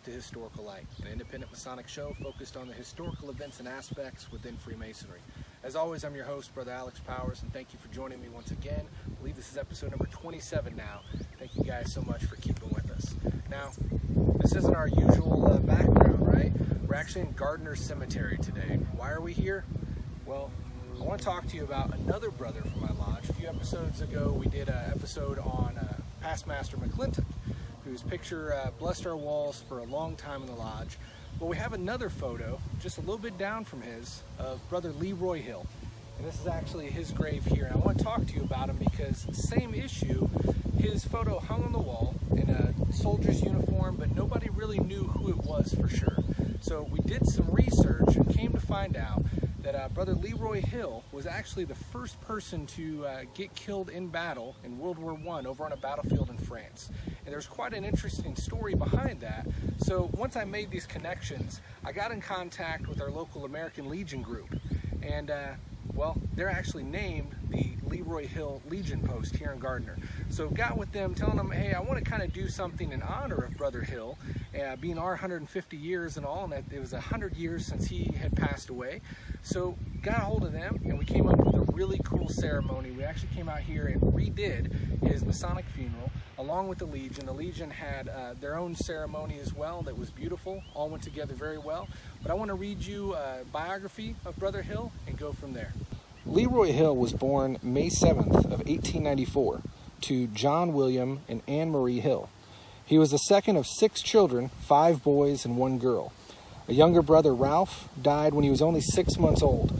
back to Historical Light, an independent Masonic show focused on the historical events and aspects within Freemasonry. As always, I'm your host, Brother Alex Powers, and thank you for joining me once again. I believe this is episode number 27 now. Thank you guys so much for keeping with us. Now, this isn't our usual uh, background, right? We're actually in Gardner Cemetery today. Why are we here? Well, I want to talk to you about another brother from my lodge. A few episodes ago, we did an episode on uh, Past Master McClintock whose picture uh, blessed our walls for a long time in the lodge. Well, we have another photo, just a little bit down from his, of Brother Leroy Hill. And this is actually his grave here. And I want to talk to you about him because same issue, his photo hung on the wall in a soldier's uniform, but nobody really knew who it was for sure. So we did some research and came to find out that uh, Brother Leroy Hill was actually the first person to uh, get killed in battle in World War I over on a battlefield in France. And there's quite an interesting story behind that. So once I made these connections, I got in contact with our local American Legion group. And uh, well, they're actually named the Leroy Hill Legion Post here in Gardner. So got with them, telling them, hey, I want to kind of do something in honor of Brother Hill, uh, being our 150 years and all, and that it was 100 years since he had passed away. So got a hold of them, and we came up with a really cool ceremony. We actually came out here and redid his Masonic funeral, along with the Legion. The Legion had uh, their own ceremony as well that was beautiful, all went together very well. But I want to read you a biography of Brother Hill and go from there. Leroy Hill was born May 7th of 1894 to John William and Anne Marie Hill. He was the second of six children, five boys and one girl. A younger brother, Ralph, died when he was only six months old.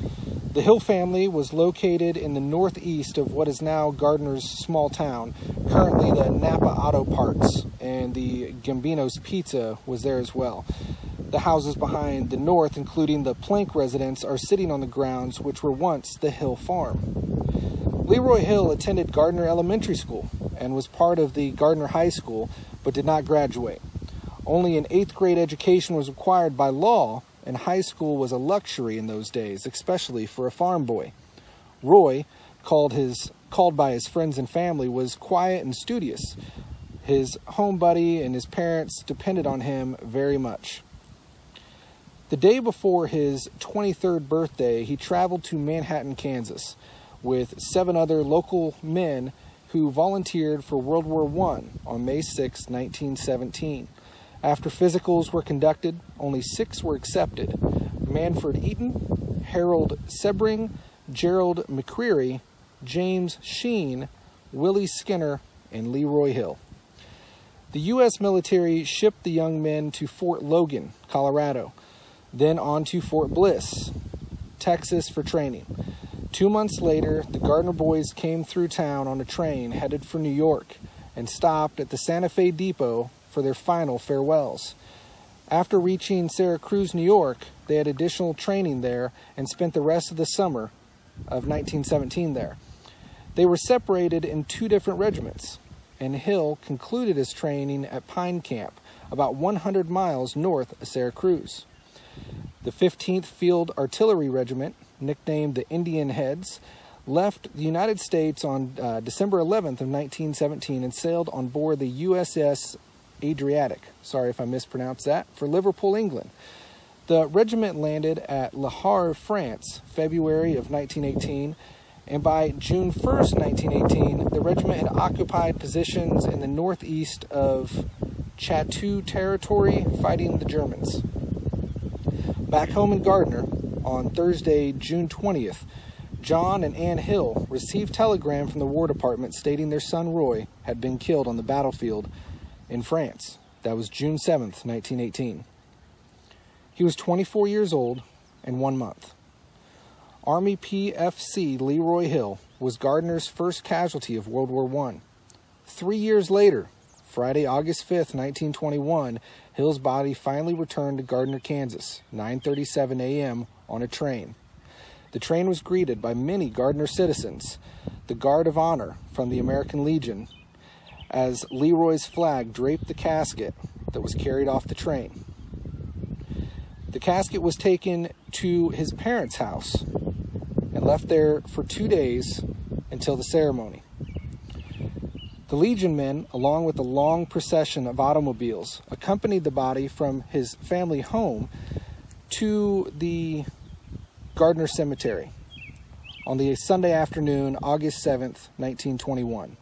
The Hill family was located in the northeast of what is now Gardner's small town. Currently, the Napa Auto Parts and the Gambino's Pizza was there as well. The houses behind the north, including the Plank residence, are sitting on the grounds which were once the Hill Farm. Leroy Hill attended Gardner Elementary School and was part of the Gardner High School, but did not graduate. Only an eighth grade education was required by law, and high school was a luxury in those days, especially for a farm boy. Roy, called his called by his friends and family, was quiet and studious. His home buddy and his parents depended on him very much. The day before his 23rd birthday, he traveled to Manhattan, Kansas, with seven other local men who volunteered for World War I on May 6, 1917. After physicals were conducted, only six were accepted Manfred Eaton, Harold Sebring, Gerald McCreary, James Sheen, Willie Skinner, and Leroy Hill. The U.S. military shipped the young men to Fort Logan, Colorado, then on to Fort Bliss, Texas for training. Two months later, the Gardner boys came through town on a train headed for New York and stopped at the Santa Fe Depot for their final farewells. After reaching Syracuse, New York, they had additional training there and spent the rest of the summer of 1917 there. They were separated in two different regiments, and Hill concluded his training at Pine Camp, about 100 miles north of Syracuse. The 15th Field Artillery Regiment, nicknamed the Indian Heads, left the United States on uh, December 11th of 1917 and sailed on board the USS Adriatic. Sorry if I mispronounced that. For Liverpool, England. The regiment landed at Le Havre, France, February of 1918, and by June 1st, 1918, the regiment had occupied positions in the northeast of Château-Thierry, fighting the Germans. Back home in Gardner, on Thursday, June 20th, John and Ann Hill received telegram from the War Department stating their son Roy had been killed on the battlefield in France. That was June 7th, 1918. He was 24 years old and one month. Army PFC Leroy Hill was Gardner's first casualty of World War I. Three years later, Friday, August 5th, 1921, Hill's body finally returned to Gardner, Kansas, 9:37 a.m. on a train. The train was greeted by many Gardner citizens, the Guard of Honor from the American Legion, as Leroy's flag draped the casket that was carried off the train. The casket was taken to his parents' house and left there for two days until the ceremony. The Legion men, along with a long procession of automobiles, accompanied the body from his family home to the Gardner Cemetery on the Sunday afternoon, August 7th, 1921.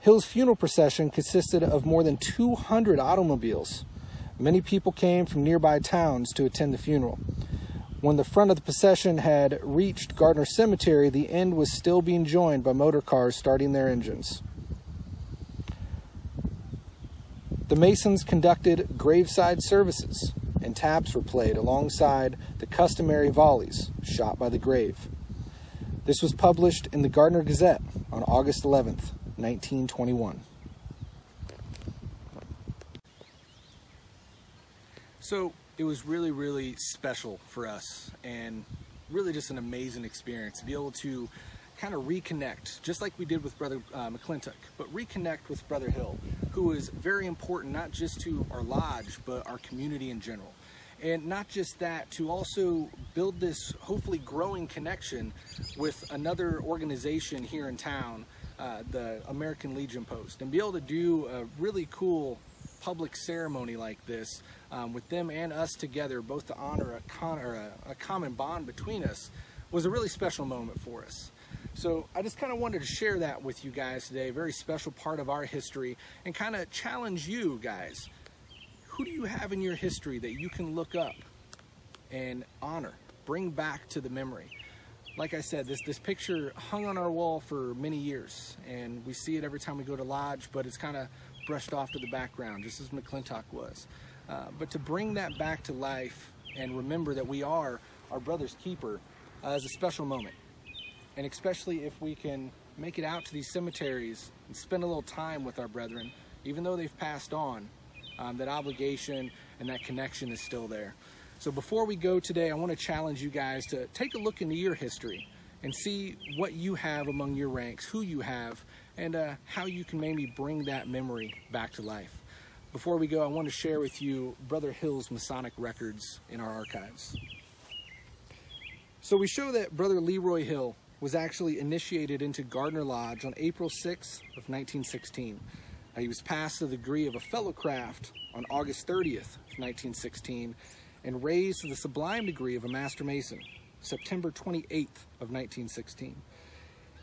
Hill's funeral procession consisted of more than 200 automobiles. Many people came from nearby towns to attend the funeral. When the front of the procession had reached Gardner Cemetery, the end was still being joined by motor cars starting their engines. The Masons conducted graveside services, and taps were played alongside the customary volleys shot by the grave. This was published in the Gardner Gazette on August 11th, 1921. So, it was really, really special for us and really just an amazing experience to be able to kind of reconnect, just like we did with Brother uh, McClintock, but reconnect with Brother Hill, who is very important not just to our lodge, but our community in general. And not just that, to also build this hopefully growing connection with another organization here in town, uh, the American Legion Post, and be able to do a really cool public ceremony like this um, with them and us together, both to honor a, con a, a common bond between us, was a really special moment for us. So I just kind of wanted to share that with you guys today, a very special part of our history, and kind of challenge you guys. Who do you have in your history that you can look up and honor, bring back to the memory? Like I said, this, this picture hung on our wall for many years, and we see it every time we go to Lodge, but it's kind of brushed off to the background, just as McClintock was. Uh, but to bring that back to life and remember that we are our brother's keeper uh, is a special moment. And especially if we can make it out to these cemeteries and spend a little time with our brethren, even though they've passed on, um, that obligation and that connection is still there. So before we go today, I want to challenge you guys to take a look into your history and see what you have among your ranks, who you have, and uh, how you can maybe bring that memory back to life. Before we go, I want to share with you Brother Hill's Masonic records in our archives. So we show that Brother Leroy Hill was actually initiated into Gardner Lodge on April 6th of 1916. Uh, he was passed the degree of a fellow craft on August 30th of 1916 and raised to the sublime degree of a Master Mason September 28th of 1916.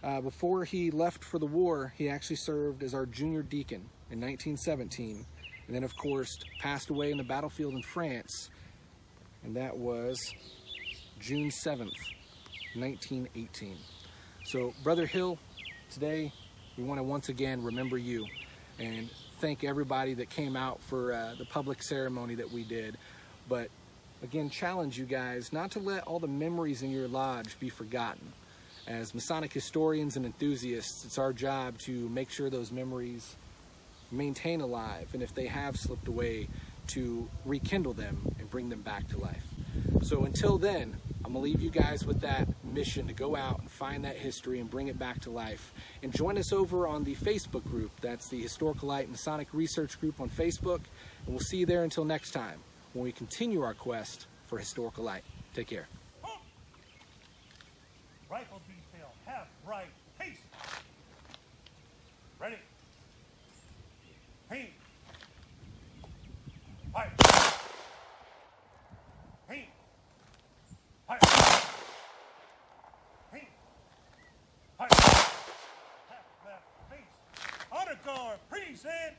Uh, before he left for the war, he actually served as our junior deacon in 1917 and then, of course, passed away in the battlefield in France. And that was June 7th, 1918. So, Brother Hill, today we want to once again remember you and thank everybody that came out for uh, the public ceremony that we did. But again, challenge you guys not to let all the memories in your lodge be forgotten. As Masonic historians and enthusiasts, it's our job to make sure those memories maintain alive, and if they have slipped away, to rekindle them and bring them back to life. So until then, I'm to leave you guys with that mission to go out and find that history and bring it back to life. And join us over on the Facebook group. That's the Historical Light Masonic Research Group on Facebook. And we'll see you there until next time when we continue our quest for historical light. Take care. Rifle detail, have right, haste. Ready. Paint. Fire. Paint. Fire. Paint. Fire. Half left face. Honor guard, present.